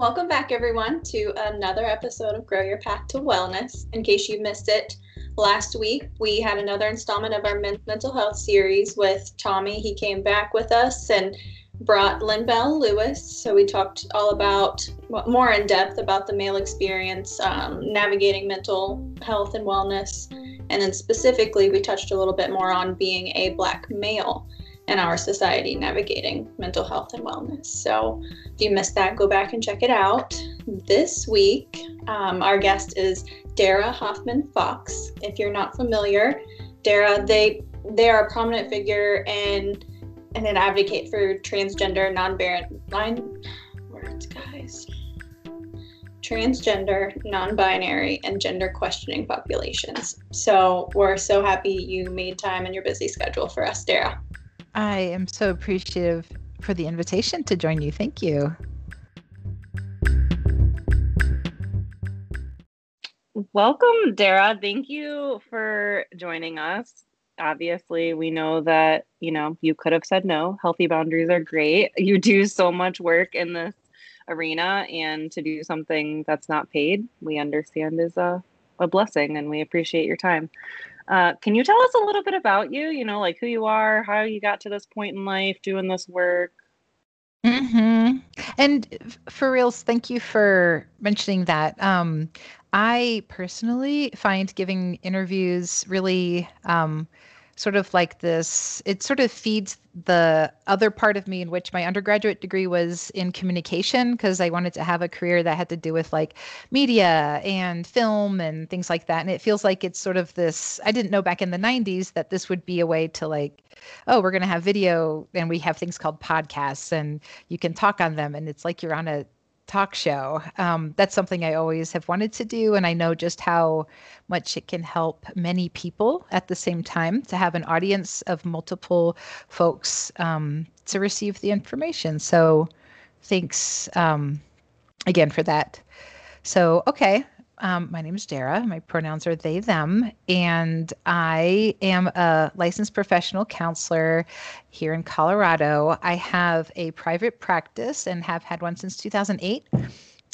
Welcome back, everyone, to another episode of Grow Your Path to Wellness. In case you missed it, last week we had another installment of our men- mental health series with Tommy. He came back with us and brought Lynn Bell Lewis. So we talked all about more in depth about the male experience, um, navigating mental health and wellness. And then specifically, we touched a little bit more on being a Black male in our society navigating mental health and wellness. So if you missed that, go back and check it out. This week, um, our guest is Dara Hoffman Fox. If you're not familiar, Dara, they they are a prominent figure and and an advocate for transgender, non-binary words, guys. Transgender, non-binary, and gender questioning populations. So we're so happy you made time in your busy schedule for us, Dara. I am so appreciative for the invitation to join you. Thank you. Welcome, Dara. Thank you for joining us. Obviously, we know that, you know, you could have said no. Healthy boundaries are great. You do so much work in this arena, and to do something that's not paid, we understand is a, a blessing, and we appreciate your time. Uh, can you tell us a little bit about you? You know, like who you are, how you got to this point in life doing this work? Mm-hmm. And for reals, thank you for mentioning that. Um, I personally find giving interviews really um, sort of like this it sort of feeds the other part of me in which my undergraduate degree was in communication because I wanted to have a career that had to do with like media and film and things like that. And it feels like it's sort of this I didn't know back in the 90s that this would be a way to like oh we're going to have video and we have things called podcasts and you can talk on them. And it's like you're on a talk show. Um, that's something I always have wanted to do. And I know just how much it can help many people at the same time to have an audience of multiple folks um, to receive the information. So thanks um, again for that. So, okay, um, my name is Dara. My pronouns are they, them, and I am a licensed professional counselor here in Colorado. I have a private practice and have had one since 2008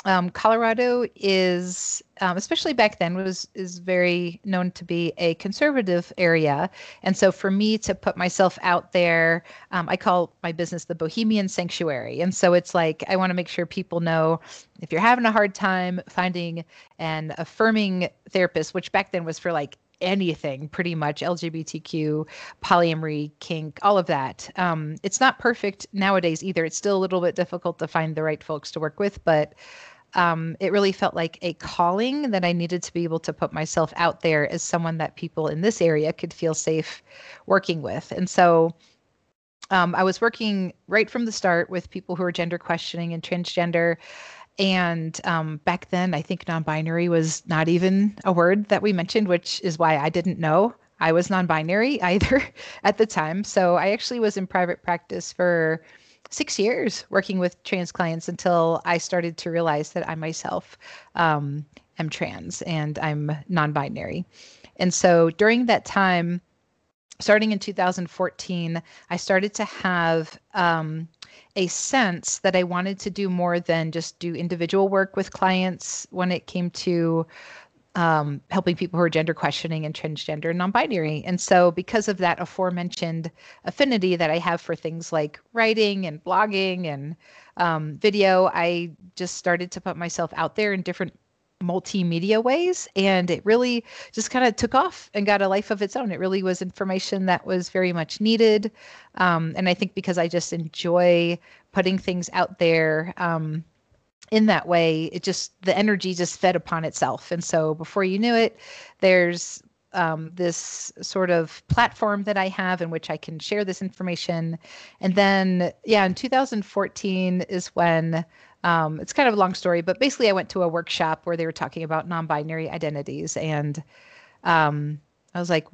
um, Colorado is, um, especially back then, was is very known to be a conservative area, and so for me to put myself out there, um, I call my business the Bohemian Sanctuary, and so it's like I want to make sure people know if you're having a hard time finding an affirming therapist, which back then was for like anything pretty much lgbtq polyamory kink all of that. Um, it's not perfect nowadays either. It's still a little bit difficult to find the right folks to work with but um, it really felt like a calling that I needed to be able to put myself out there as someone that people in this area could feel safe working with. And so um, I was working right from the start with people who are gender questioning and transgender. And um, back then, I think non binary was not even a word that we mentioned, which is why I didn't know I was non binary either at the time. So I actually was in private practice for six years working with trans clients until I started to realize that I myself um, am trans and I'm non binary. And so during that time, starting in 2014, I started to have um, a sense that I wanted to do more than just do individual work with clients when it came to um, helping people who are gender questioning and transgender and non-binary. And so, because of that aforementioned affinity that I have for things like writing and blogging and um, video, I just started to put myself out there in different multimedia ways. And it really just kind of took off and got a life of its own. It really was information that was very much needed. Um, and i think because i just enjoy putting things out there um, in that way it just the energy just fed upon itself. And so before you knew it there's um, this sort of platform that i have in which i can share this information. And then yeah in 2014 is when um, it's kind of a long story but basically i went to a workshop where they were talking about non-binary identities. And um, i was like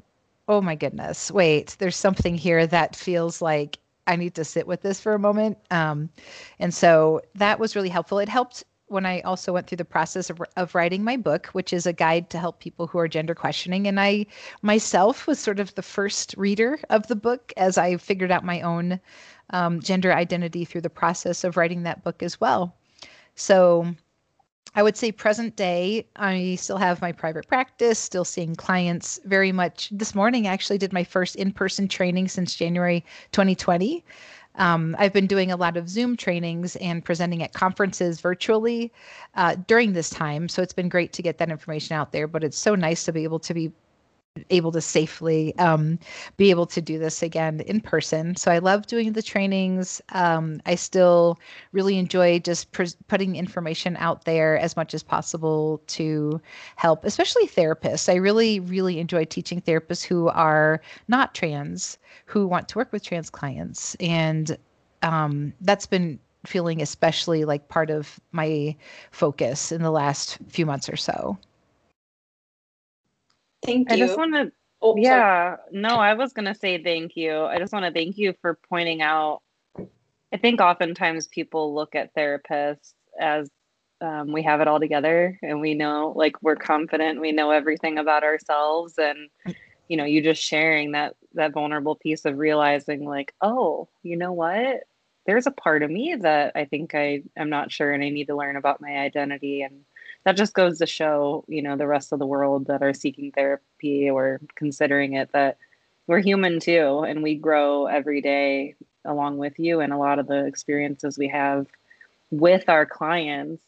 oh my goodness wait there's something here that feels like I need to sit with this for a moment. Um, and so that was really helpful. It helped when I also went through the process of, of writing my book, which is a guide to help people who are gender questioning. And I myself was sort of the first reader of the book as I figured out my own um, gender identity through the process of writing that book as well. So I would say present day, I still have my private practice, still seeing clients very much. This morning, I actually did my first in person training since January 2020. Um, I've been doing a lot of Zoom trainings and presenting at conferences virtually uh, during this time. So it's been great to get that information out there, but it's so nice to be able to be able to safely um, be able to do this again in person. So I love doing the trainings. Um, I still really enjoy just pr- putting information out there as much as possible to help, especially therapists. I really, really enjoy teaching therapists who are not trans, who want to work with trans clients. And um, that's been feeling especially like part of my focus in the last few months or so. Thank you. I just want to. Oh, yeah, sorry. no, I was going to say thank you. I just want to thank you for pointing out. I think oftentimes people look at therapists as um, we have it all together and we know, like, we're confident, we know everything about ourselves. And, you know, you just sharing that, that vulnerable piece of realizing, like, oh, you know what? There's a part of me that I think I am not sure and I need to learn about my identity and that just goes to show, you know, the rest of the world that are seeking therapy or considering it that we're human too and we grow every day along with you and a lot of the experiences we have with our clients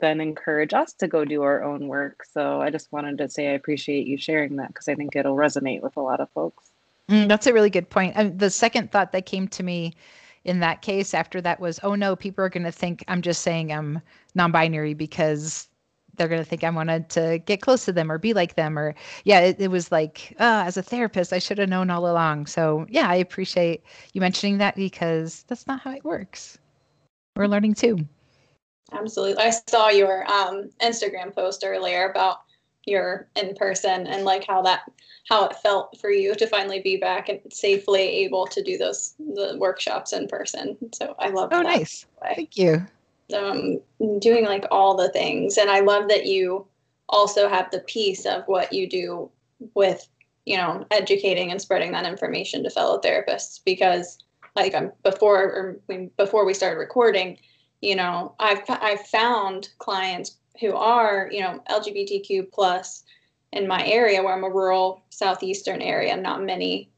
then encourage us to go do our own work. So I just wanted to say I appreciate you sharing that because I think it'll resonate with a lot of folks. Mm, that's a really good point. And the second thought that came to me in that case after that was, oh no, people are going to think I'm just saying I'm non binary because they're going to think I wanted to get close to them or be like them. Or, yeah, it, it was like, uh, as a therapist, I should have known all along. So, yeah, I appreciate you mentioning that because that's not how it works. We're learning too. Absolutely. I saw your um, Instagram post earlier about your in person and like how that how it felt for you to finally be back and safely able to do those the workshops in person. So I love. Oh, nice! Thank you um, doing like all the things. And I love that you also have the piece of what you do with, you know, educating and spreading that information to fellow therapists because like um, before or before we started recording, you know, I've I've found clients who are, you know, LGBTQ plus in my area where I'm a rural southeastern area, not many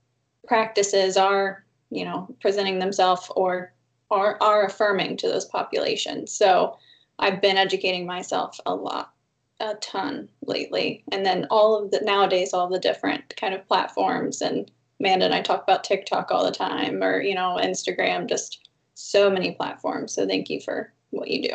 practices are, you know, presenting themselves or are, are affirming to those populations. So I've been educating myself a lot, a ton lately. And then all of the nowadays, all the different kind of platforms and Amanda and I talk about TikTok all the time or, you know, Instagram, just so many platforms. So thank you for what you do.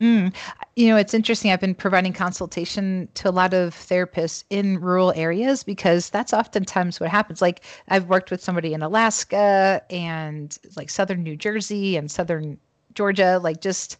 Mm. You know, it's interesting. I've been providing consultation to a lot of therapists in rural areas because that's oftentimes what happens. Like, I've worked with somebody in Alaska and like southern New Jersey and southern Georgia. Like, just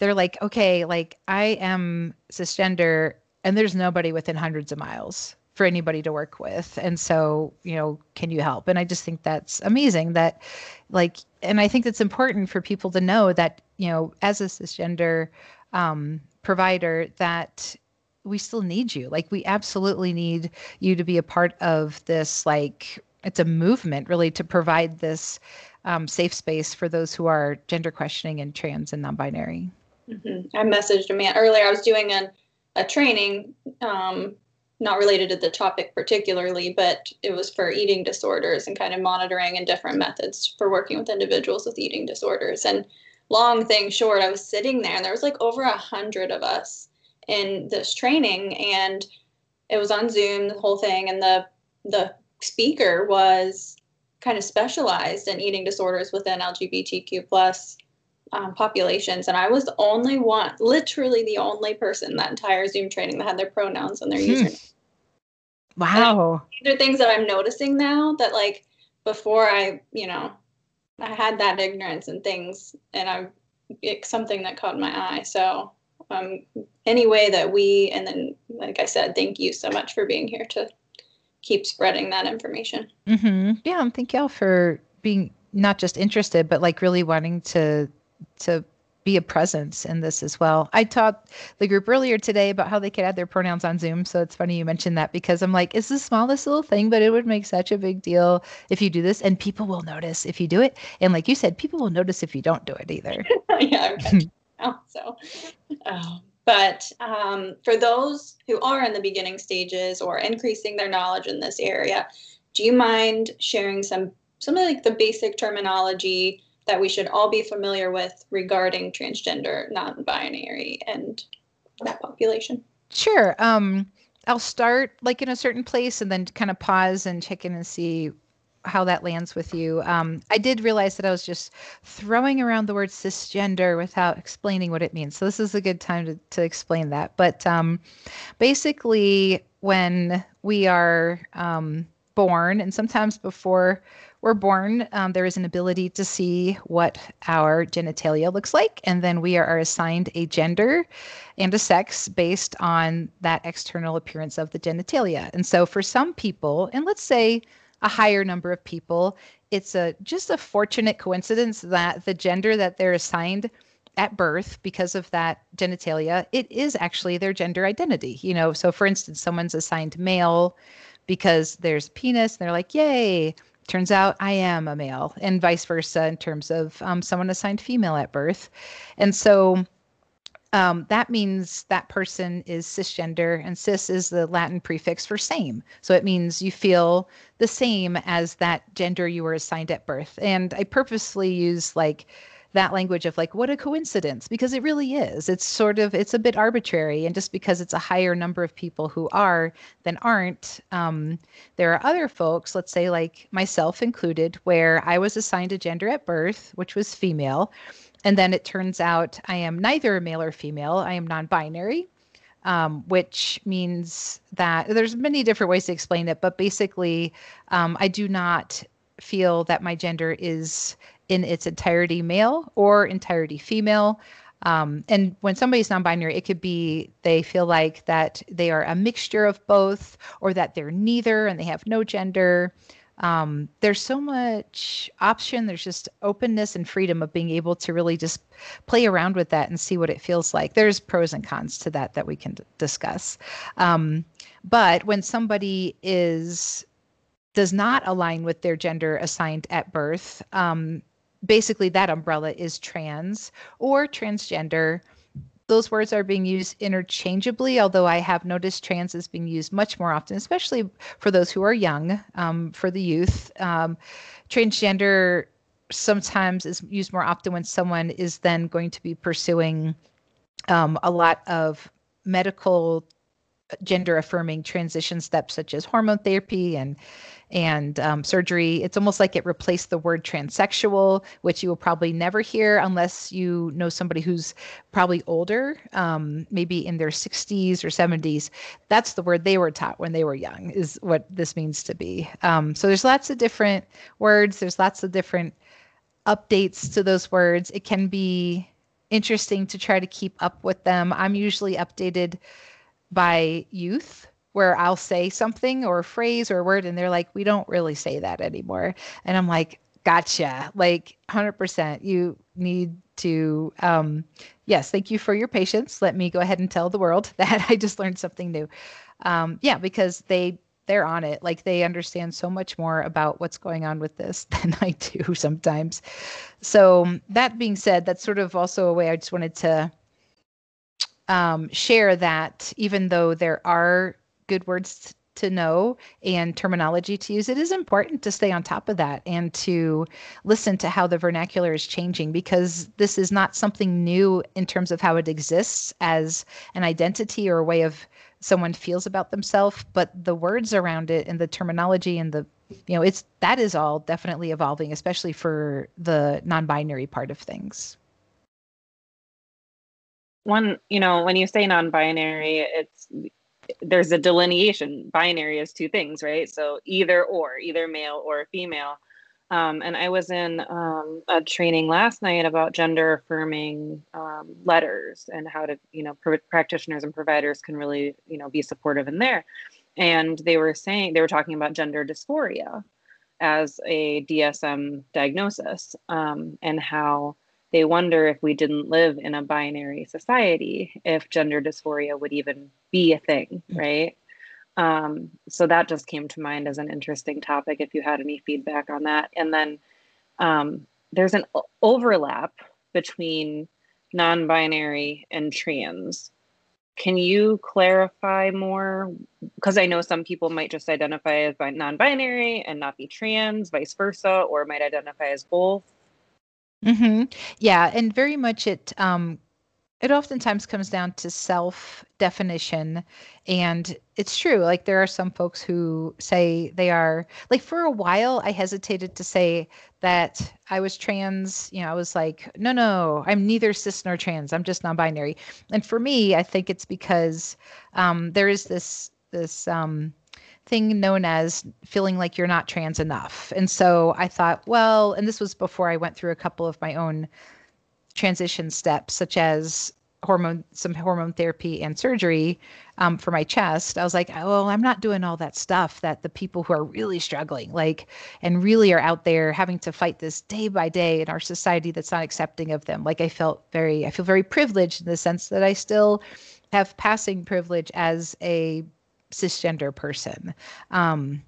they're like, okay, like I am cisgender and there's nobody within hundreds of miles for anybody to work with. And so, you know, can you help? And I just think that's amazing that, like, and I think it's important for people to know that, you know, as a cisgender um, provider, that we still need you. Like, we absolutely need you to be a part of this, like, it's a movement really to provide this um, safe space for those who are gender questioning and trans and non-binary. Mm-hmm. I messaged Amanda earlier. I was doing a, a training um, not related to the topic particularly, but it was for eating disorders and kind of monitoring and different methods for working with individuals with eating disorders. And long thing short, I was sitting there and there was like over a hundred of us in this training and it was on Zoom, the whole thing, and the the speaker was kind of specialized in eating disorders within LGBTQ plus um, populations, and I was the only one, literally the only person that entire Zoom training that had their pronouns and their hmm. username. Wow. these are things that I'm noticing now that like before I, you know, I had that ignorance and things, and I'm it's something that caught my eye. So um, any way that we, and then like I said, thank you so much for being here to keep spreading that information. Mm-hmm. Yeah, thank y'all for being not just interested, but like really wanting to to be a presence in this as well. I taught the group earlier today about how they could add their pronouns on Zoom. So it's funny you mentioned that because I'm like, it's the smallest little thing, but it would make such a big deal if you do this, and people will notice if you do it. And like you said, people will notice if you don't do it either. yeah. now. So, uh, but um, for those who are in the beginning stages or increasing their knowledge in this area, do you mind sharing some some of like the basic terminology that we should all be familiar with regarding transgender, non-binary, and that population? Sure. Um, I'll start like in a certain place and then kind of pause and check in and see how that lands with you. Um, I did realize that I was just throwing around the word cisgender without explaining what it means. So this is a good time to, to explain that. But um, basically, when we are um, born, and sometimes before we're born, um, there is an ability to see what our genitalia looks like, and then we are assigned a gender and a sex based on that external appearance of the genitalia. And so, for some people, and let's say a higher number of people, it's a just a fortunate coincidence that the gender that they're assigned at birth because of that genitalia, it is actually their gender identity. You know, so for instance, someone's assigned male because there's penis, and they're like, "Yay!" Turns out I am a male, and vice versa in terms of um, someone assigned female at birth, and so um, that means that person is cisgender, and cis is the Latin prefix for same. So it means you feel the same as that gender you were assigned at birth. And I purposely use like that language of like what a coincidence because it really is it's sort of it's a bit arbitrary and just because it's a higher number of people who are than aren't um, there are other folks let's say like myself included where i was assigned a gender at birth which was female and then it turns out I am neither male or female. I am non binary, um, which means that there's many different ways to explain it, but basically, um, I do not feel that my gender is in its entirety male or entirety female. Um, and when somebody's non-binary, it could be they feel like that they are a mixture of both, or that they're neither and they have no gender. Um, there's so much option. There's just openness and freedom of being able to really just play around with that and see what it feels like. There's pros and cons to that that we can d- discuss. Um, but when somebody is does not align with their gender assigned at birth um, basically that umbrella is trans or transgender those words are being used interchangeably, although I have noticed trans is being used much more often, especially for those who are young, um, for the youth. Um, transgender sometimes is used more often when someone is then going to be pursuing um, a lot of medical gender affirming transition steps such as hormone therapy and and um, surgery. It's almost like it replaced the word transsexual, which you will probably never hear unless you know somebody who's probably older, um, maybe in their 60s or 70s. That's the word they were taught when they were young, is what this means to be. Um, so there's lots of different words, there's lots of different updates to those words. It can be interesting to try to keep up with them. I'm usually updated by youth where I'll say something or a phrase or a word, and they're like, we don't really say that anymore. And I'm like, gotcha. Like 100%. You need to, um, yes, thank you for your patience. Let me go ahead and tell the world that I just learned something new. Um, yeah, because they, they're on it. Like they understand so much more about what's going on with this than I do sometimes. So, that being said, that's sort of also a way I just wanted to um, share that even though there are good words to know and terminology to use, it is important to stay on top of that and to listen to how the vernacular is changing because this is not something new in terms of how it exists as an identity or a way of someone feels about themselves, but the words around it and the terminology and the you know it's that is all definitely evolving especially for the non-binary part of things. One you know when you say non-binary it's there's a delineation binary is two things right? So either or either male or female. Um, and i was in um, a training last night about gender affirming um, letters and how to you know pr- practitioners and providers can really you know be supportive in there. And they were saying they were talking about gender dysphoria as a dsm diagnosis um, and how they wonder if we didn't live in a binary society, if gender dysphoria would even be a thing, mm. right? Um, so that just came to mind as an interesting topic if you had any feedback on that. And then um, there's an overlap between non binary, and trans. Can you clarify more? Because I know some people might just identify as non binary and not be trans, vice versa, or might identify as both. Mm-hmm. Yeah, and very much it um, it oftentimes comes down to self definition and it's true like there are some folks who say they are like for a while i hesitated to say that i was trans you know i was like no no i'm neither cis nor trans i'm just non-binary and for me i think it's because um, there is this this um, thing known as feeling like you're not trans enough. And so i thought well and this was before i went through a couple of my own transition steps such as hormone some hormone therapy and surgery um, for my chest. I was like oh, i'm not doing all that stuff that the people who are really struggling like and really are out there having to fight this day by day in our society that's not accepting of them. Like i felt very i feel very privileged in the sense that i still have passing privilege as a cisgender person um,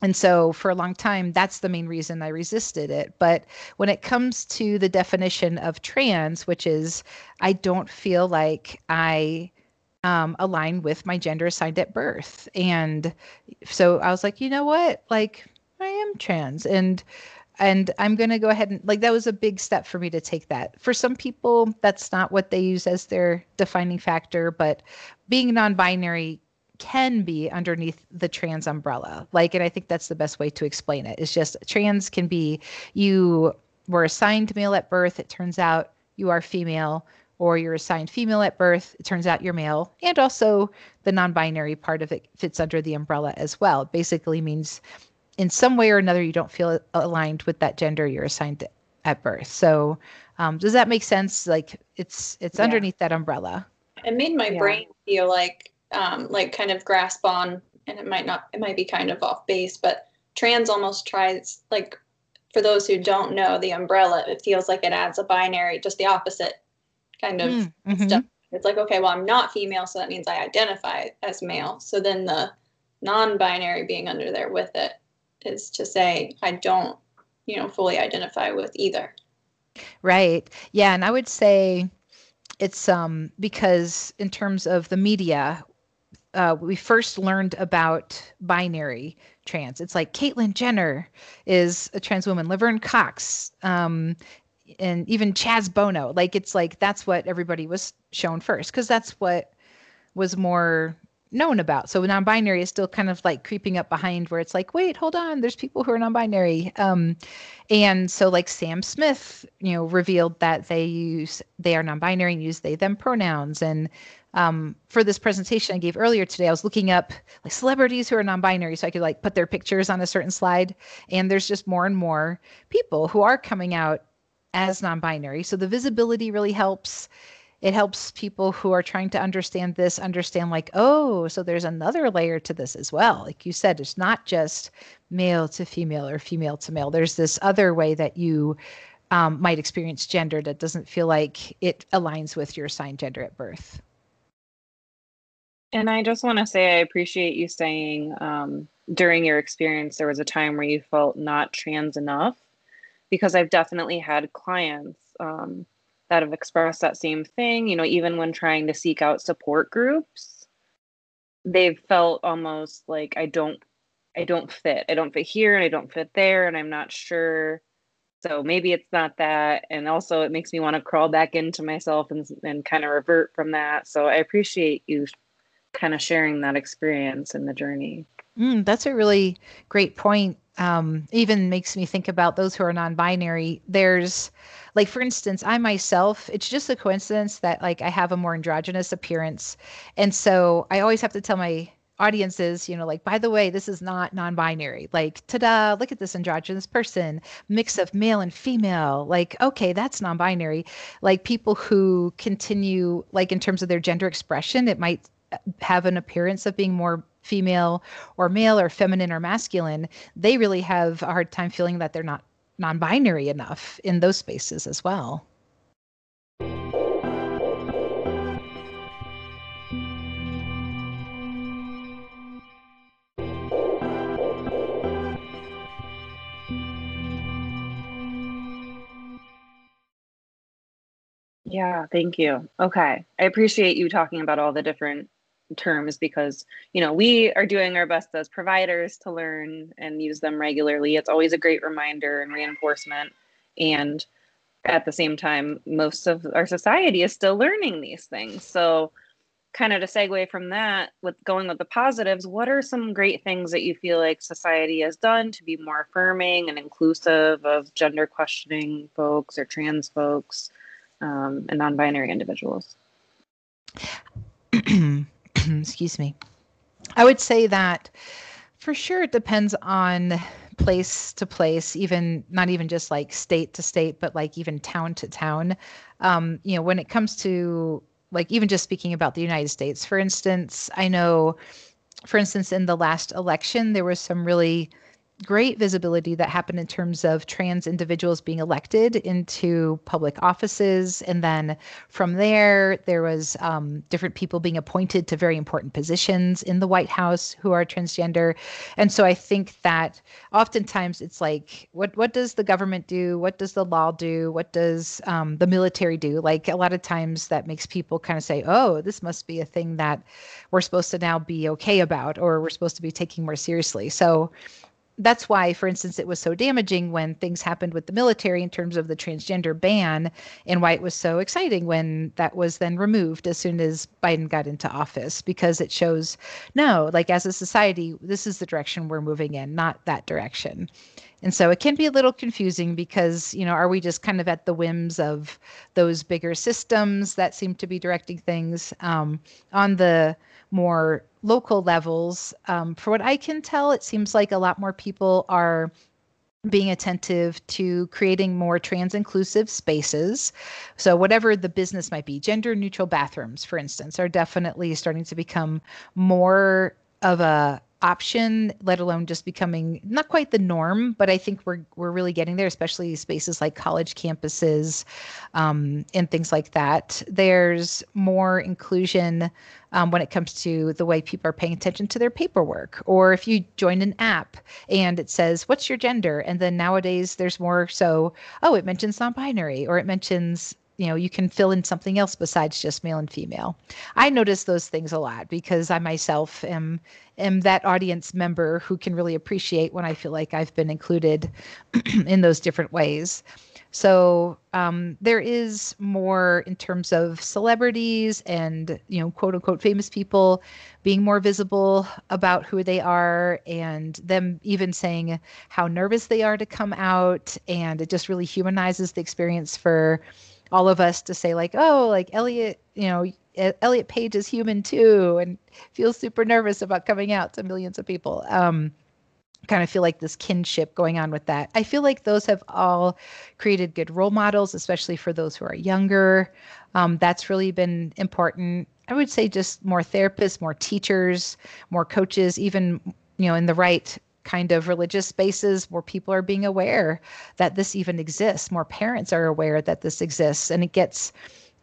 and so for a long time, that's the main reason I resisted it. But when it comes to the definition of trans, which is I don't feel like I um, align with my gender assigned at birth. And so I was like, you know what? Like, I am trans. And and I'm going to go ahead and like that was a big step for me to take that. For some people, that's not what they use as their defining factor, but being non binary can be underneath the trans umbrella. Like, and I think that's the best way to explain it. It's just trans can be you were assigned male at birth, it turns out you are female, or you're assigned female at birth, it turns out you're male. And also the non binary part of it fits under the umbrella as well. It basically means in some way or another you don't feel aligned with that gender you're assigned at birth. So, um, does that make sense? Like, it's it's yeah. underneath that umbrella. It made my yeah. brain feel like um, like kind of grasp on, and it might not, it might be kind of off base, but trans almost tries like for those who don't know the umbrella, it feels like it adds a binary, just the opposite kind of mm, mm-hmm. stuff. It's like, okay, well, I'm not female, so that means I identify as male. So then the non-binary being under there with it is to say I don't, you know, fully identify with either. Right. Yeah, and I would say it's um because in terms of the media uh, we first learned about binary trans. It's like Caitlyn Jenner is a trans woman, Laverne Cox, um, and even Chaz Bono. Like it's like that's what everybody was shown first because that's what was more known about. So non-binary is still kind of like creeping up behind where it's like, wait, hold on, there's people who are non-binary. Um, and so like Sam Smith, you know, revealed that they use they are non-binary and use they them pronouns. And um, for this presentation I gave earlier today, I was looking up like celebrities who are non-binary so I could like put their pictures on a certain slide. And there's just more and more people who are coming out as non-binary. So the visibility really helps it helps people who are trying to understand this understand like oh so there's another layer to this as well like you said it's not just male to female or female to male there's this other way that you um, might experience gender that doesn't feel like it aligns with your assigned gender at birth and i just want to say i appreciate you saying um, during your experience there was a time where you felt not trans enough because i've definitely had clients um, that have expressed that same thing. You know, even when trying to seek out support groups, they've felt almost like I don't I don't fit. I don't fit here and I don't fit there and I'm not sure. So maybe it's not that. And also it makes me want to crawl back into myself and and kind of revert from that. So I appreciate you kind of sharing that experience and the journey. Mm, that's a really great point. Um, even makes me think about those who are non-binary. There's like for instance i myself it's just a coincidence that like i have a more androgynous appearance and so i always have to tell my audiences, you know, like, by the way, this is not non binary. Like, ta da, look at this androgynous person, mix of male and female. Like, okay, that's non binary. Like, people who continue, like, in terms of their gender expression, it might have an appearance of being more female or male or feminine or masculine. They really have a hard time feeling that they're not non binary enough in those spaces as well. Yeah, thank you. Okay. I appreciate you talking about all the different terms because, you know, we are doing our best as providers to learn and use them regularly. It's always a great reminder and reinforcement. And at the same time, most of our society is still learning these things. So, kind of to segue from that, with going with the positives, what are some great things that you feel like society has done to be more affirming and inclusive of gender questioning folks or trans folks? um, and non-binary individuals excuse me. I would say that for sure it depends on place to place even not even just like state to state but like even town to town. Um, you know when it comes to like even just speaking about the united states for instance i know for instance in the last election there was some really great visibility that happened in terms of trans individuals being elected into public offices. And then from there, there was um, different people being appointed to very important positions in the White House who are transgender. And so I think that oftentimes it's like, what, what does the government do? What does the law do? What does um, the military do? Like a lot of times that makes people kind of say, oh, this must be a thing that we're supposed to now be okay about or we're supposed to be taking more seriously. So that's why, for instance, it was so damaging when things happened with the military in terms of the transgender ban, and why it was so exciting when that was then removed as soon as Biden got into office, because it shows no, like as a society, this is the direction we're moving in, not that direction. And so it can be a little confusing because, you know, are we just kind of at the whims of those bigger systems that seem to be directing things um, on the more local levels? Um, for what I can tell, it seems like a lot more people are being attentive to creating more trans inclusive spaces. So, whatever the business might be, gender neutral bathrooms, for instance, are definitely starting to become more of a option, let alone just becoming not quite the norm, but I think we're we're really getting there, especially spaces like college campuses um, and things like that. There's more inclusion um, when it comes to the way people are paying attention to their paperwork, or if you join an app and it says what's your gender, and then nowadays there's more so oh it mentions non-binary or it mentions you know you can fill in something else besides just male and female. I notice those things a lot because i myself am am that audience member who can really appreciate when i feel like i've been included in those different ways. So um, there is more in terms of celebrities and you know quote unquote famous people being more visible about who they are and them even saying how nervous they are to come out. And it just really humanizes the experience for all of us to say like, oh, like Elliot, you know, Elliot Page is human too, and feels super nervous about coming out to millions of people. Um, kind of feel like this kinship going on with that. I feel like those have all created good role models, especially for those who are younger. Um, that's really been important. I would say just more therapists, more teachers, more coaches, even you know in the right kind of religious spaces more people are being aware that this even exists more parents are aware that this exists and it gets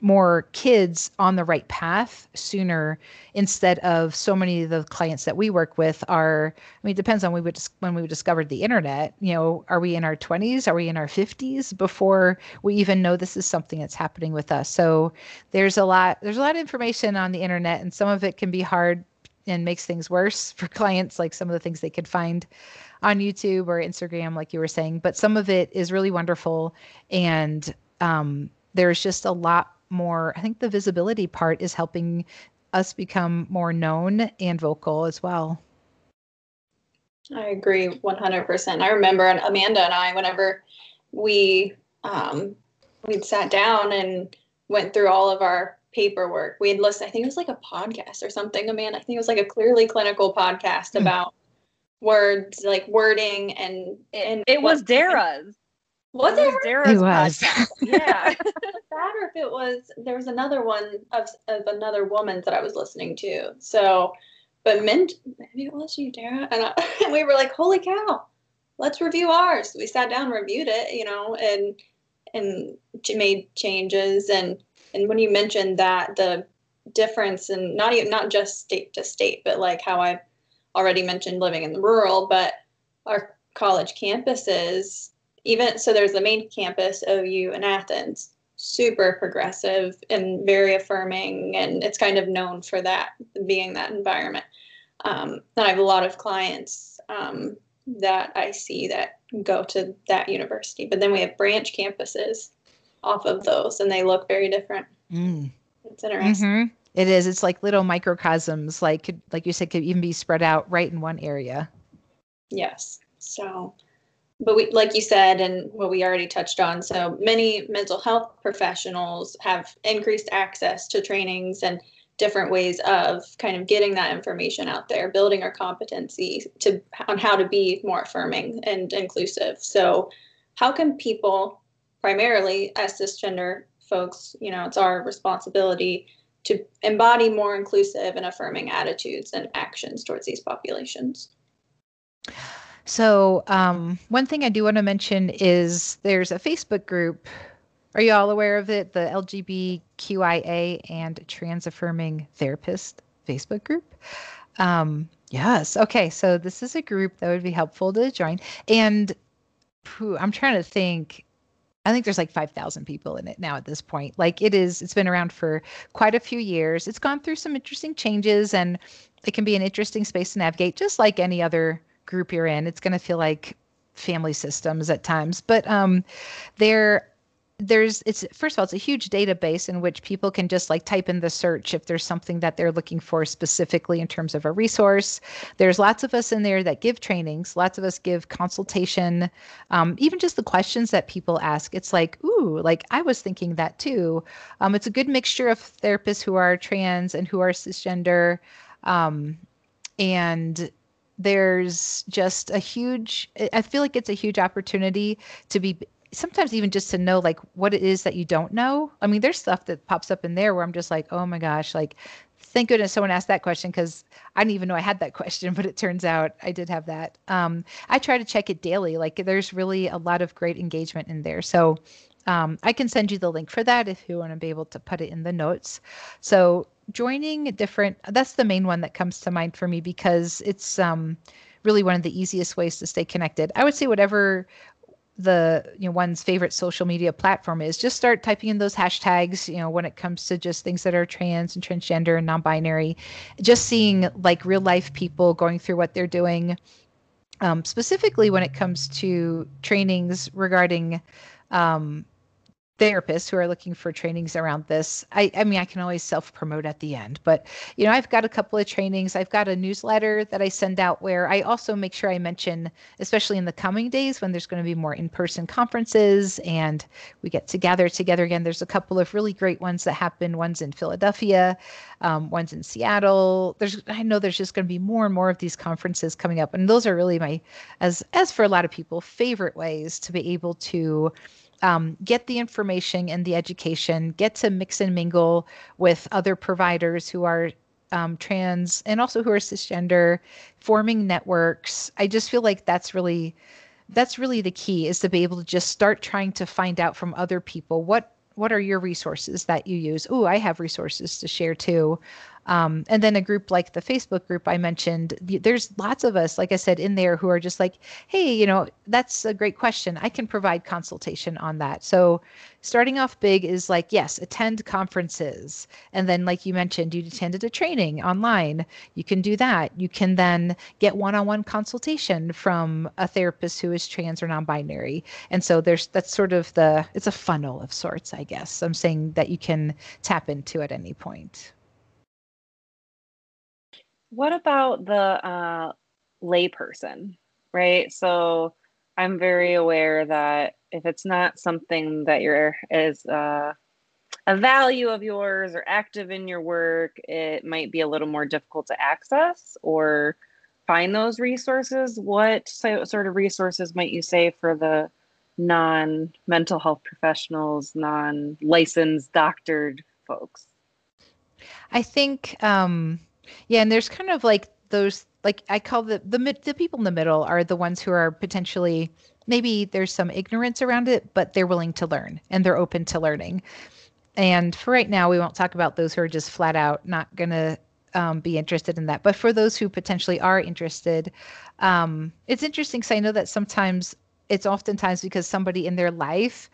more kids on the right path sooner instead of so many of the clients that we work with are i mean it depends on we would when we discovered the internet you know are we in our 20s are we in our 50s before we even know this is something that's happening with us? So there's a lot there's a lot of information on the internet and some of it can be hard and makes things worse for clients, like some of the things they could find on YouTube or Instagram, like you were saying. But some of it is really wonderful. And um, there's just a lot more. I think the visibility part is helping us become more known and vocal as well. I agree 100%. I remember Amanda and I, whenever we um, we'd sat down and went through all of our paperwork. We had listened, I think it was like a podcast or something, Amanda. I think it was like a clearly clinical podcast mm. about words, like wording and and it, was Dara's. Was it? Dara's it was. yeah. that or if it was there was another one of of another woman that I was listening to. So but mint maybe it was you, Dara. And, I, and we were like, holy cow, let's review ours. We sat down, reviewed it, you know, and and made changes and and when you mentioned that the difference and not even not just state to state, but like how I already mentioned living in the rural, but our college campuses, even so there's the main campus, OU in Athens. super progressive and very affirming, and it's kind of known for that being that environment. Um, and I have a lot of clients um, that I see that go to that university, but then we have branch campuses off of those, and they look very different. Mm. It's interesting. Mm-hmm. It is. It's like little microcosms, like could, like you said, could even be spread out right in one area. Yes. So, but we, like you said, and what we already touched on, so many mental health professionals have increased access to trainings and different ways of kind of getting that information out there, building our competency to on how to be more affirming and inclusive. So, how can people, primarily as cisgender folks, you know, it's our responsibility to embody more inclusive and affirming attitudes and actions towards these populations. So, um, one thing I do want to mention is there's a Facebook group. Are you all aware of it? The LGBTQIA and Trans Affirming Therapist Facebook group. Um, yes. Okay. So, this is a group that would be helpful to join. And I'm trying to think I think there's like 5,000 people in it now at this point. Like it is, it's been around for quite a few years. It's gone through some interesting changes and it can be an interesting space to navigate, just like any other group you're in. It's going to feel like family systems at times, but um, there there's it's first of all it's a huge database in which people can just like type in the search if there's something that they're looking for specifically in terms of a resource. There's lots of us in there that give trainings lots of us give consultation um, even just the questions that people ask. It's like ooh like i was thinking that too. Um, it's a good mixture of therapists who are trans and who are cisgender um, and there's just a huge i feel like it's a huge opportunity to be sometimes even just to know like what it is that you don't know. I mean, there's stuff that pops up in there where I'm just like, oh my gosh, like thank goodness someone asked that question because I didn't even know I had that question, but it turns out I did have that. Um, I try to check it daily. Like there's really a lot of great engagement in there. So um, I can send you the link for that if you want to be able to put it in the notes. So joining different, that's the main one that comes to mind for me because it's um, really one of the easiest ways to stay connected. I would say whatever the you know one's favorite social media platform is just start typing in those hashtags you know when it comes to just things that are trans and transgender and non-binary. Just seeing like real life people going through what they're doing um, specifically when it comes to trainings regarding um, therapists who are looking for trainings around this. I i mean i can always self promote at the end but you know i've got a couple of trainings. I've got a newsletter that i send out where i also make sure i mention especially in the coming days when there's going to be more in-person conferences and we get to gather together again there's a couple of really great ones that happen. Ones in philadelphia um, ones in seattle. There's i know there's just going to be more and more of these conferences coming up and those are really my as as for a lot of people favorite ways to be able to um, get the information and the education, get to mix and mingle with other providers who are um, trans and also who are cisgender, forming networks. I just feel like that's really that's really the key is to be able to just start trying to find out from other people what what are your resources that you use? Oh, I have resources to share too. Um, and then a group like the Facebook group I mentioned, there's lots of us, like I said, in there who are just like, hey, you know, that's a great question. I can provide consultation on that. So starting off big is like, yes, attend conferences. And then, like you mentioned, you attended a training online. You can do that. You can then get one on one consultation from a therapist who is trans or non binary. And so there's that's sort of the, it's a funnel of sorts, I guess. I'm saying that you can tap into at any point. What about the uh, layperson, right? So I'm very aware that if it's not something that you're is uh, a value of yours or active in your work, it might be a little more difficult to access or find those resources. What sort of resources might you say for the non mental health professionals, non licensed doctored folks? I think um, yeah, and there's kind of like those like I call the the the people in the middle are the ones who are potentially maybe there's some ignorance around it, but they're willing to learn and they're open to learning. And for right now, we won't talk about those who are just flat out not gonna um, be interested in that. But for those who potentially are interested, um, it's interesting because I know that sometimes it's oftentimes because somebody in their life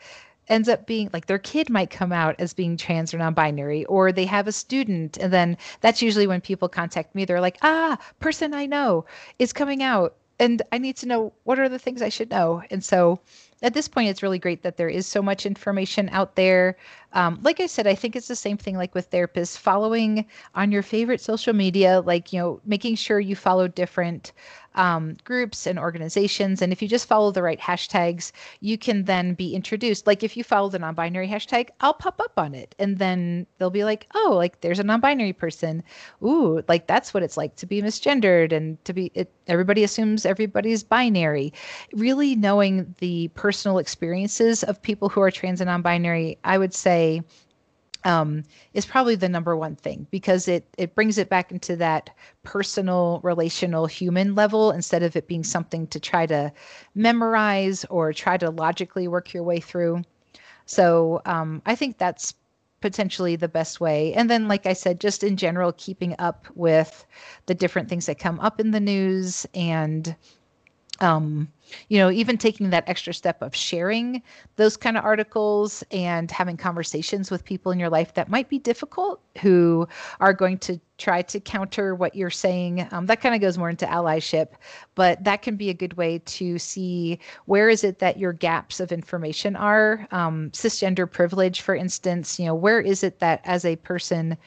ends up being like their kid might come out as being trans or non-binary or they have a student and then that's usually when people contact me. They're like ah person i know is coming out and i need to know what are the things i should know. And so at this point it's really great that there is so much information out there. Um, like i said i think it's the same thing like with therapists. Following on your favorite social media like you know making sure you follow different um, groups and organizations. And if you just follow the right hashtags, you can then be introduced. Like if you follow the non binary hashtag, I'll pop up on it. And then they'll be like, oh, like there's a non binary person. Ooh, like that's what it's like to be misgendered and to be, it, everybody assumes everybody's binary. Really knowing the personal experiences of people who are trans and non binary, I would say um, is probably the number one thing because it it brings it back into that personal, relational, human level instead of it being something to try to memorize or try to logically work your way through. So um, I think that's potentially the best way. And then, like I said, just in general, keeping up with the different things that come up in the news and um, you know, even taking that extra step of sharing those kind of articles and having conversations with people in your life that might be difficult who are going to try to counter what you're saying. Um, that kind of goes more into allyship, but that can be a good way to see where is it that your gaps of information are. Um, cisgender privilege, for instance, you know, where is it that as a person,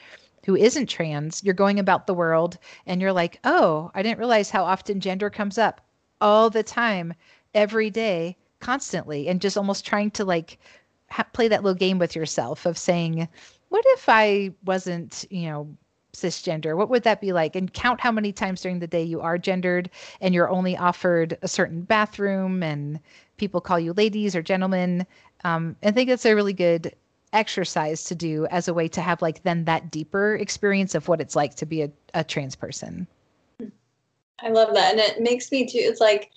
who isn't trans, you're going about the world and you're like, oh, I didn't realize how often gender comes up all the time, every day, constantly, and just almost trying to like ha- play that little game with yourself of saying, what if I wasn't, you know, cisgender? What would that be like? And count how many times during the day you are gendered and you're only offered a certain bathroom and people call you ladies or gentlemen. Um, I think it's a really good exercise to do as a way to have like then that deeper experience of what it's like to be a, a trans person. I love that. And it makes me too, it's like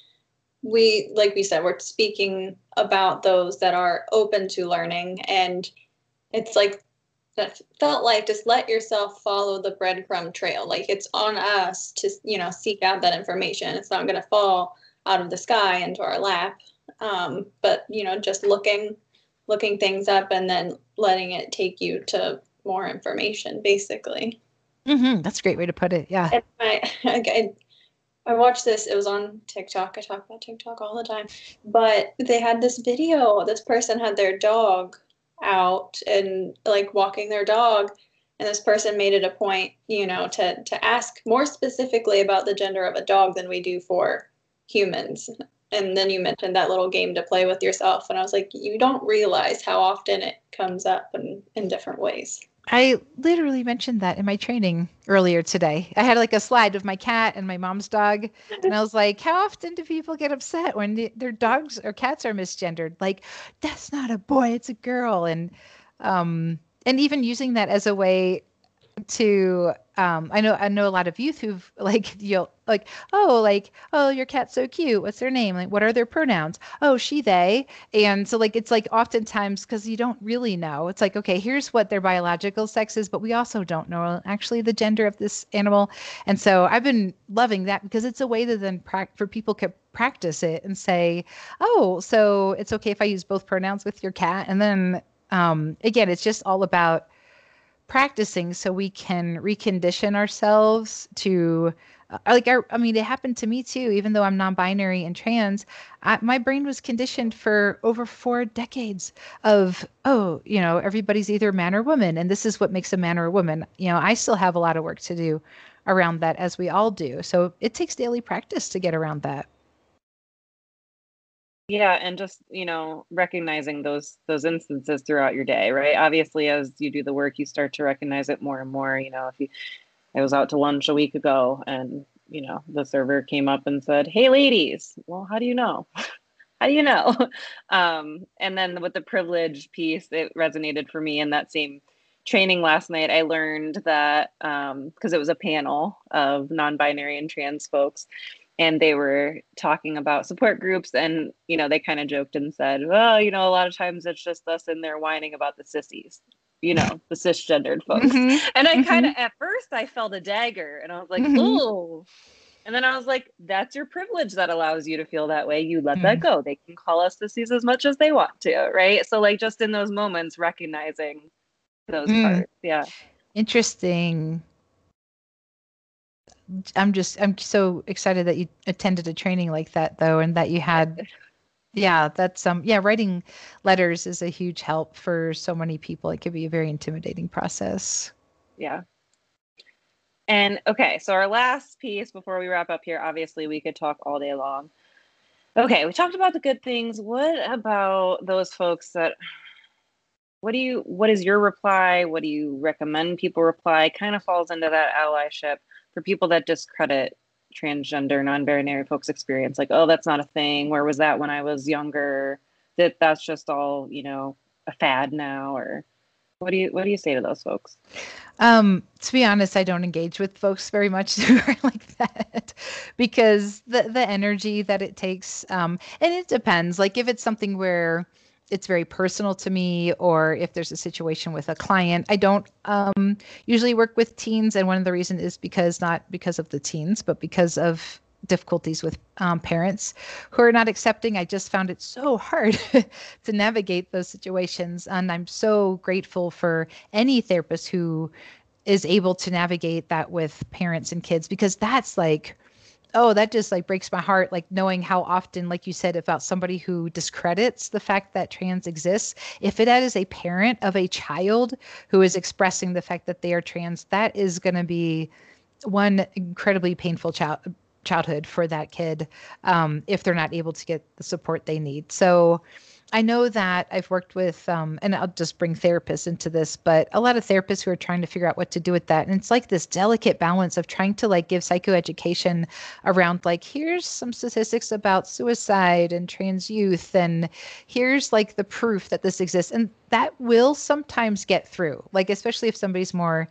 we, like we said, we're speaking about those that are open to learning. And it's like, that felt like just let yourself follow the breadcrumb trail. Like it's on us to, you know, seek out that information. It's not going to fall out of the sky into our lap. Um, but, you know, just looking, looking things up and then letting it take you to more information, basically. Mm-hmm. That's a great way to put it. Yeah. And I, I, I watched this. It was on TikTok. I talk about TikTok all the time. But they had this video. This person had their dog out and like walking their dog. And this person made it a point, you know, to to ask more specifically about the gender of a dog than we do for humans. And then you mentioned that little game to play with yourself. And I was like, you don't realize how often it comes up in, in different ways. I literally mentioned that in my training earlier today. I had like a slide of my cat and my mom's dog. And I was like, how often do people get upset when the, their dogs or cats are misgendered? Like, that's not a boy, it's a girl. And, um, and even using that as a way to um, I know I know a lot of youth who've like you'll like oh like oh your cat's so cute. What's their name? Like what are their pronouns? Oh she they. And so like it's like oftentimes because you don't really know. It's like okay here's what their biological sex is but we also don't know actually the gender of this animal. And so I've been loving that because it's a way to then pra- for people to practice it and say oh so it's okay if I use both pronouns with your cat. And then um, again it's just all about practicing so we can recondition ourselves to uh, like I, I, mean it happened to me too even though i'm non-binary and trans I, my brain was conditioned for over four decades of oh you know everybody's either man or woman and this is what makes a man or a woman. You know i still have a lot of work to do around that as we all do. So it takes daily practice to get around that yeah and just you know recognizing those those instances throughout your day right? Obviously as you do the work you start to recognize it more and more you know if you i was out to lunch a week ago and you know the server came up and said hey ladies. Well how do you know? How do you know? Um, and then with the privilege piece it resonated for me in that same training last night i learned that because um, it was a panel of non-binary and trans folks and they were talking about support groups and you know they kind of joked and said well you know a lot of times it's just us in there whining about the sissies you know the cisgendered folks mm-hmm. and i kind of mm-hmm. at first i felt a dagger and i was like mm-hmm. oh And then I was like, that's your privilege that allows you to feel that way. You let mm. that go. They can call us sissies as much as they want to, right? So, like, just in those moments, recognizing those mm. parts. Yeah. Interesting. I'm just, I'm so excited that you attended a training like that, though, and that you had. Yeah, that's um yeah, writing letters is a huge help for so many people. It can be a very intimidating process. Yeah. And okay, so our last piece before we wrap up here, obviously we could talk all day long. Okay, we talked about the good things. What about those folks that what do you what is your reply? What do you recommend people reply? Kind of falls into that allyship for people that discredit transgender non-binary folks experience like oh that's not a thing. Where was that when i was younger? That that's just all you know a fad now or what do you what do you say to those folks? Um to be honest i don't engage with folks very much who are like that because the the energy that it takes um and it depends. Like if it's something where it's very personal to me or if there's a situation with a client i don't um, usually work with teens and one of the reasons is because not because of the teens but because of difficulties with um, parents who are not accepting. I just found it so hard to navigate those situations and i'm so grateful for any therapist who is able to navigate that with parents and kids because that's like oh that just like breaks my heart like knowing how often like you said about somebody who discredits the fact that trans exists. If it is a parent of a child who is expressing the fact that they are trans that is going to be one incredibly painful child childhood for that kid um, if they're not able to get the support they need. So I know that I've worked with, um, and I'll just bring therapists into this, but a lot of therapists who are trying to figure out what to do with that. And it's like this delicate balance of trying to like give psychoeducation around like, here's some statistics about suicide and trans youth, and here's like the proof that this exists. And that will sometimes get through, like, especially if somebody's more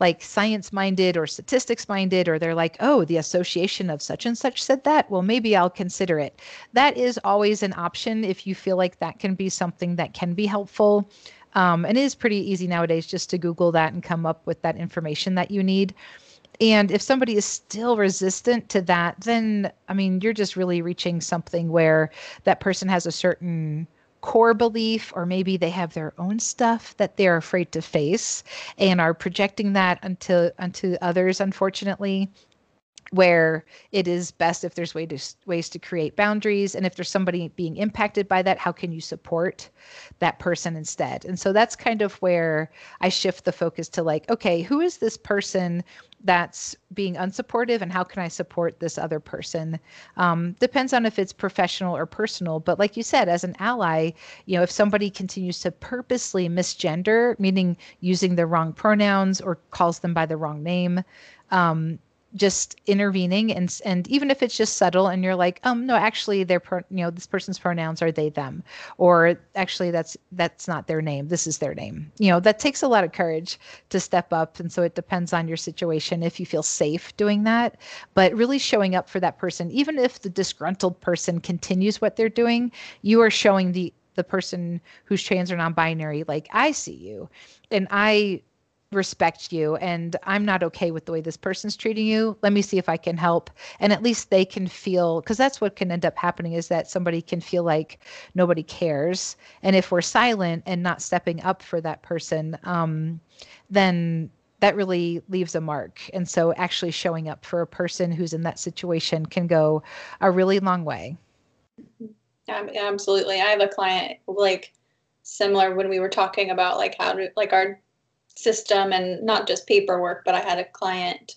like science minded or statistics minded, or they're like, oh, the association of such and such said that. Well, maybe I'll consider it. That is always an option if you feel like that can be something that can be helpful. Um, and it is pretty easy nowadays just to Google that and come up with that information that you need. And if somebody is still resistant to that, then I mean, you're just really reaching something where that person has a certain core belief or maybe they have their own stuff that they're afraid to face and are projecting that unto unto others unfortunately where it is best if there's way to, ways to create boundaries and if there's somebody being impacted by that how can you support that person instead? And so that's kind of where i shift the focus to like okay who is this person that's being unsupportive and how can i support this other person? Um, depends on if it's professional or personal but like you said as an ally you know if somebody continues to purposely misgender meaning using the wrong pronouns or calls them by the wrong name um, just intervening and and even if it's just subtle and you're like um no actually their pro, you know this person's pronouns are they them. Or actually that's that's not their name this is their name. You know that takes a lot of courage to step up. And so it depends on your situation if you feel safe doing that. But really showing up for that person even if the disgruntled person continues what they're doing you are showing the the person who's trans or non-binary like i see you. And i respect you and I'm not okay with the way this person's treating you. Let me see if I can help. And at least they can feel because that's what can end up happening is that somebody can feel like nobody cares. And if we're silent and not stepping up for that person, um, then that really leaves a mark. And so actually showing up for a person who's in that situation can go a really long way. absolutely. I have a client like similar when we were talking about like how to like our system and not just paperwork, but I had a client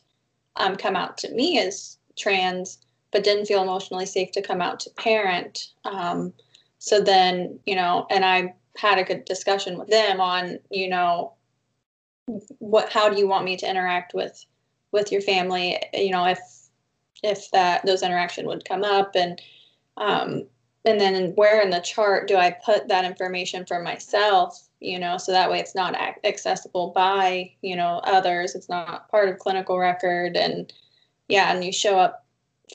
um, come out to me as trans, but didn't feel emotionally safe to come out to parent. Um, so then, you know, and I had a good discussion with them on, you know, what, how do you want me to interact with, with your family? You know, if, if that, those interaction would come up and, um, and then where in the chart do I put that information for myself you know, so that way it's not accessible by, you know, others. It's not part of clinical record. And yeah, and you show up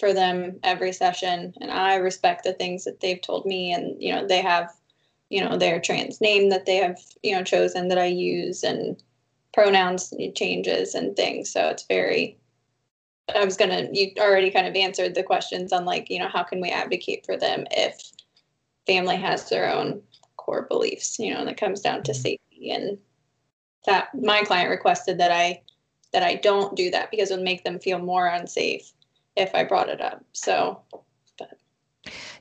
for them every session. And I respect the things that they've told me. And, you know, they have, you know, their trans name that they have, you know, chosen that I use and pronouns changes and things. So it's very, I was gonna you already kind of answered the questions on like, you know, how can we advocate for them if family has their own core beliefs, you know, and it comes down to mm-hmm. safety and that my client requested that I that I don't do that because it would make them feel more unsafe if I brought it up. So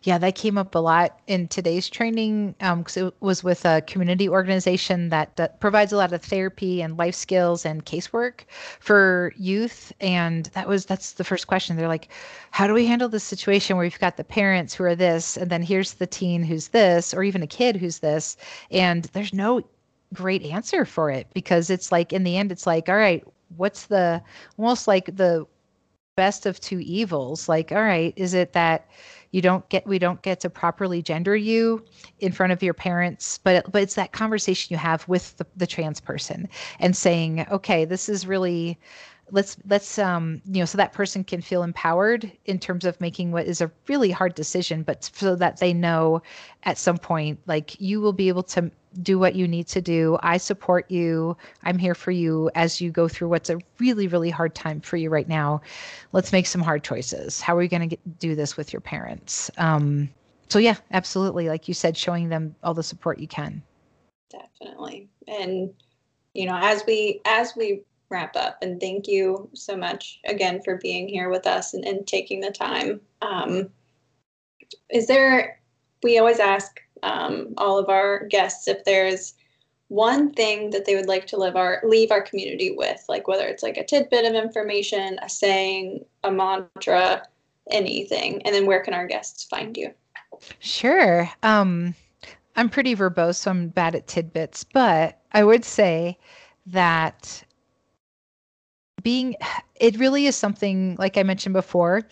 yeah, that came up a lot in today's training because um, it was with a community organization that, that provides a lot of therapy and life skills and casework for youth. And that was that's the first question. They're like, how do we handle this situation where we've got the parents who are this, and then here's the teen who's this, or even a kid who's this, and there's no great answer for it because it's like in the end, it's like, all right, what's the almost like the best of two evils? Like, all right, is it that you don't get we don't get to properly gender you in front of your parents but but it's that conversation you have with the, the trans person and saying okay this is really let's let's um you know so that person can feel empowered in terms of making what is a really hard decision but so that they know at some point like you will be able to do what you need to do. I support you. I'm here for you as you go through what's a really really hard time for you right now. Let's make some hard choices. How are you going to do this with your parents? Um so yeah absolutely. Like you said showing them all the support you can. Definitely. And you know as we as we wrap up. And thank you so much again for being here with us and, and taking the time. Um, is there, we always ask um, all of our guests if there's one thing that they would like to live our leave our community with, like whether it's like a tidbit of information, a saying, a mantra, anything. And then where can our guests find you? Sure. Um, I'm pretty verbose, so I'm bad at tidbits, but I would say that being it really is something like I mentioned before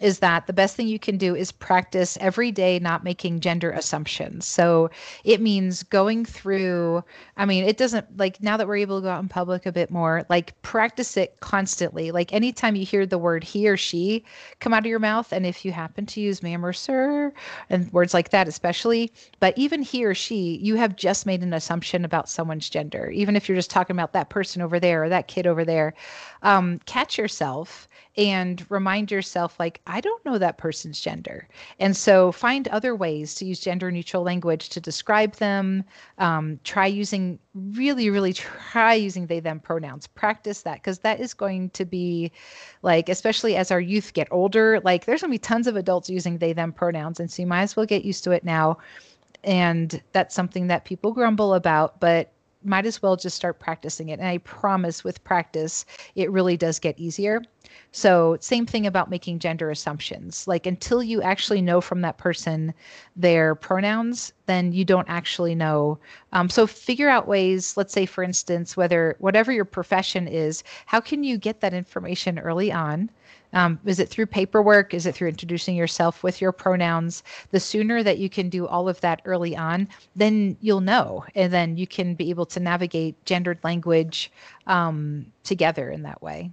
is that the best thing you can do is practice every day not making gender assumptions. So it means going through, I mean, it doesn't like now that we're able to go out in public a bit more, like practice it constantly. Like anytime you hear the word he or she come out of your mouth, and if you happen to use ma'am or sir and words like that, especially, but even he or she, you have just made an assumption about someone's gender, even if you're just talking about that person over there or that kid over there. Um, catch yourself and remind yourself like i don't know that person's gender. And so find other ways to use gender neutral language to describe them. Um, try using really really try using they them pronouns. Practice that because that is going to be like especially as our youth get older like there's going to be tons of adults using they them pronouns and so you might as well get used to it now. And that's something that people grumble about but might as well just start practicing it. And I promise with practice, it really does get easier. So, same thing about making gender assumptions. Like, until you actually know from that person their pronouns, then you don't actually know. Um, so, figure out ways, let's say, for instance, whether whatever your profession is, how can you get that information early on? Um, is it through paperwork? Is it through introducing yourself with your pronouns? The sooner that you can do all of that early on, then you'll know. And then you can be able to navigate gendered language um, together in that way.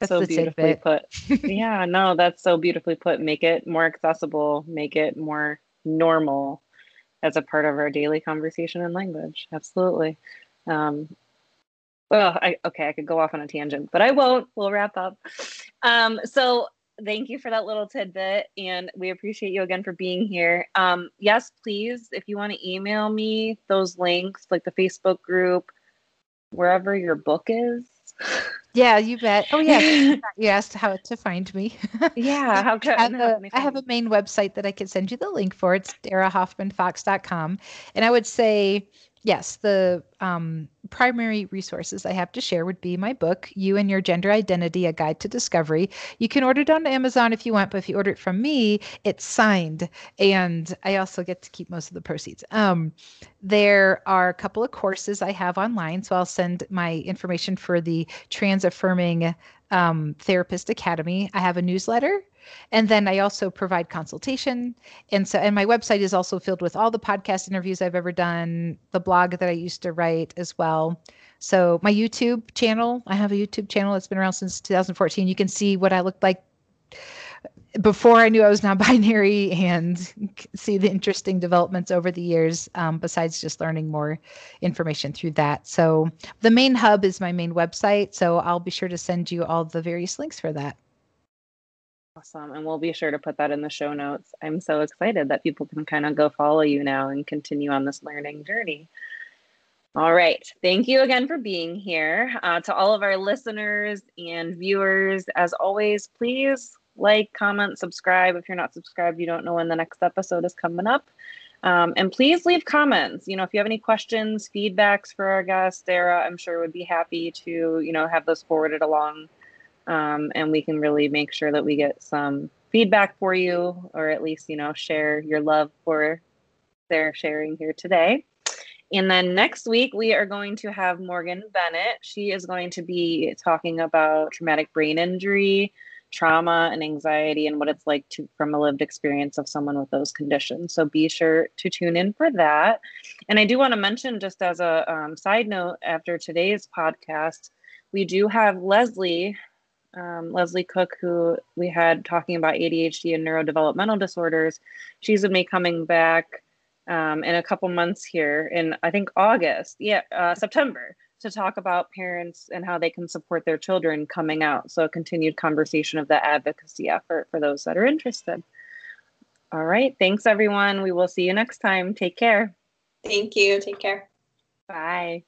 That's so beautifully put. yeah, no, that's so beautifully put. Make it more accessible, make it more normal as a part of our daily conversation and language. Absolutely. Um, well, I, okay, I could go off on a tangent, but I won't. We'll wrap up. Um, so thank you for that little tidbit, and we appreciate you again for being here. Um, yes, please, if you want to email me those links, like the Facebook group, wherever your book is. Yeah, you bet. Oh, yeah. you asked how to find me. Yeah, how can I have, a, I have a main website that I can send you the link for. It's darahoffmanfox.com. And I would say, yes, the um, primary resources I have to share would be my book, You and Your Gender Identity A Guide to Discovery. You can order it on Amazon if you want, but if you order it from me, it's signed. And I also get to keep most of the proceeds. Um, there are a couple of courses I have online. So I'll send my information for the Trans Affirming um, Therapist Academy. I have a newsletter and then I also provide consultation. And so, and my website is also filled with all the podcast interviews I've ever done, the blog that I used to write as well. So, my YouTube channel, I have a YouTube channel that's been around since 2014. You can see what I looked like before I knew I was non-binary and see the interesting developments over the years, um, besides just learning more information through that. So the main hub is my main website. So I'll be sure to send you all the various links for that. Awesome. And we'll be sure to put that in the show notes. I'm so excited that people can kind of go follow you now and continue on this learning journey. All right. Thank you again for being here. Uh, to all of our listeners and viewers, as always, please like, comment, subscribe. If you're not subscribed, you don't know when the next episode is coming up. Um, and please leave comments. You know, if you have any questions, feedbacks for our guest, Dara, I'm sure would be happy to, you know, have those forwarded along. Um, and we can really make sure that we get some feedback for you, or at least, you know, share your love for their sharing here today. And then next week, we are going to have Morgan Bennett. She is going to be talking about traumatic brain injury, trauma and anxiety and what it's like to from a lived experience of someone with those conditions so be sure to tune in for that and i do want to mention just as a um, side note after today's podcast we do have leslie um, leslie cook who we had talking about adhd and neurodevelopmental disorders she's going to be coming back um, in a couple months here in i think august yeah uh, september to talk about parents and how they can support their children coming out. So, a continued conversation of the advocacy effort for those that are interested. All right. Thanks, everyone. We will see you next time. Take care. Thank you. Take care. Bye.